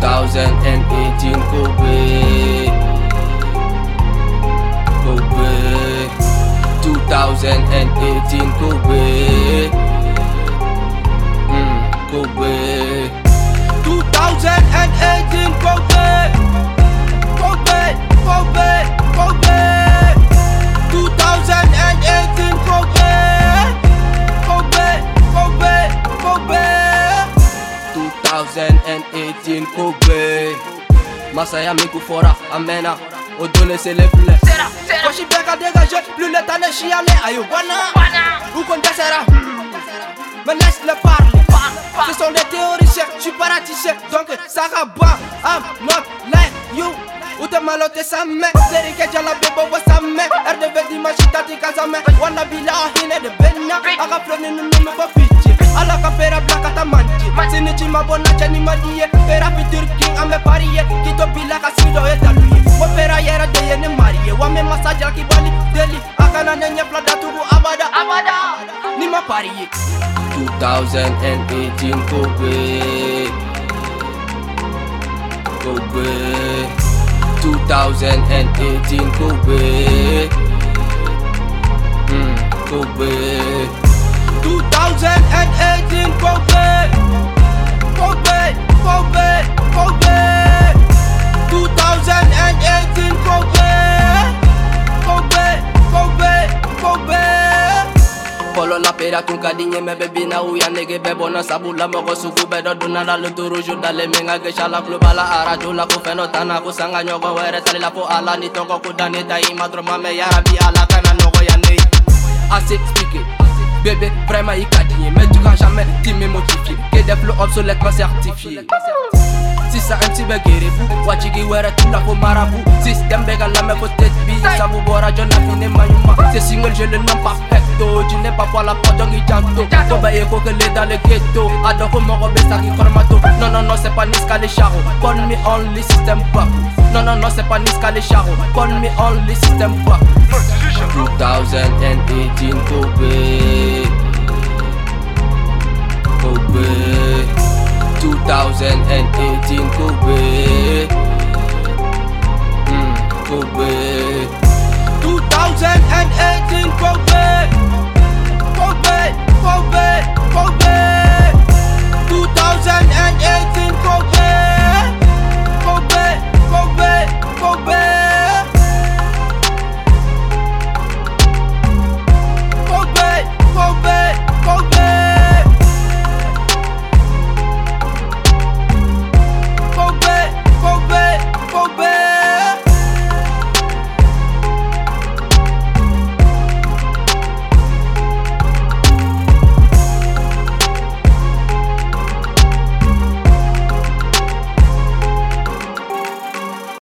2018 Kobe. Kobe. 2018 Kobe. Mm, Kobe. 2018 Kobe. 2018 Kobe Masaya Mikufora Amena. Odone c'est les fleurs. Moi j'suis bien qu'à dégager. Plus le temps de chialer Ayo Wana Ou qu'on sera? Mais laisse le parler Ce sont des théoriciens. J'suis paraticien Donc ça rabat I'm not like you. Ute malote same Serike jala bebo wa same RDV di machita di kazame. Wana bila ahine de Ala ka pera blaka ta manji Sini chima bona chani madie Pera fitur king ame pariye Kito bila ka sido e daluye Wa pera yera deye ne mariye Wa me masaja ki bali deli Akana nenye flada tugu abada. Abada. Ni ma pariye 2018 Kobe Kobe 2018 Kobe mm, Kobe 2018 Polo la pera tun ka di ɲɛ mɛ bɛ bi na u ya nege bɛɛ bɔnna sabula mɔgɔ sugu bɛɛ dɔ donna la toujours dalen min ka gesa la kulo b'a la arajo la ko fɛn dɔ tanna ko sanga ɲɔgɔn wɛrɛ tali la fo ala ni tɔgɔ ko dan ne ta i ma dɔrɔn ma mɛ yarabi ala kana nɔgɔya ne ye assez expliqué Bébé, vraiment il ka di ye Mais tu vas jamais t'aimer modifier Que des flots obsolètement certifiés. Sisan MC bɛ gerebu Wajigi wɛrɛ t'u la fo marabu Système bɛ ka lamɛn fo tête bi Sabu bɔra jɔn na fi ne ma ɲuman C'est single je le nom n'es pas fois la kelen dans le ghetto. A dɔn Non non non c'est pas Niska les charros. Call me only system back Non non non c'est pas Niska les charros. Call me only system back 2018 Kobe Kobe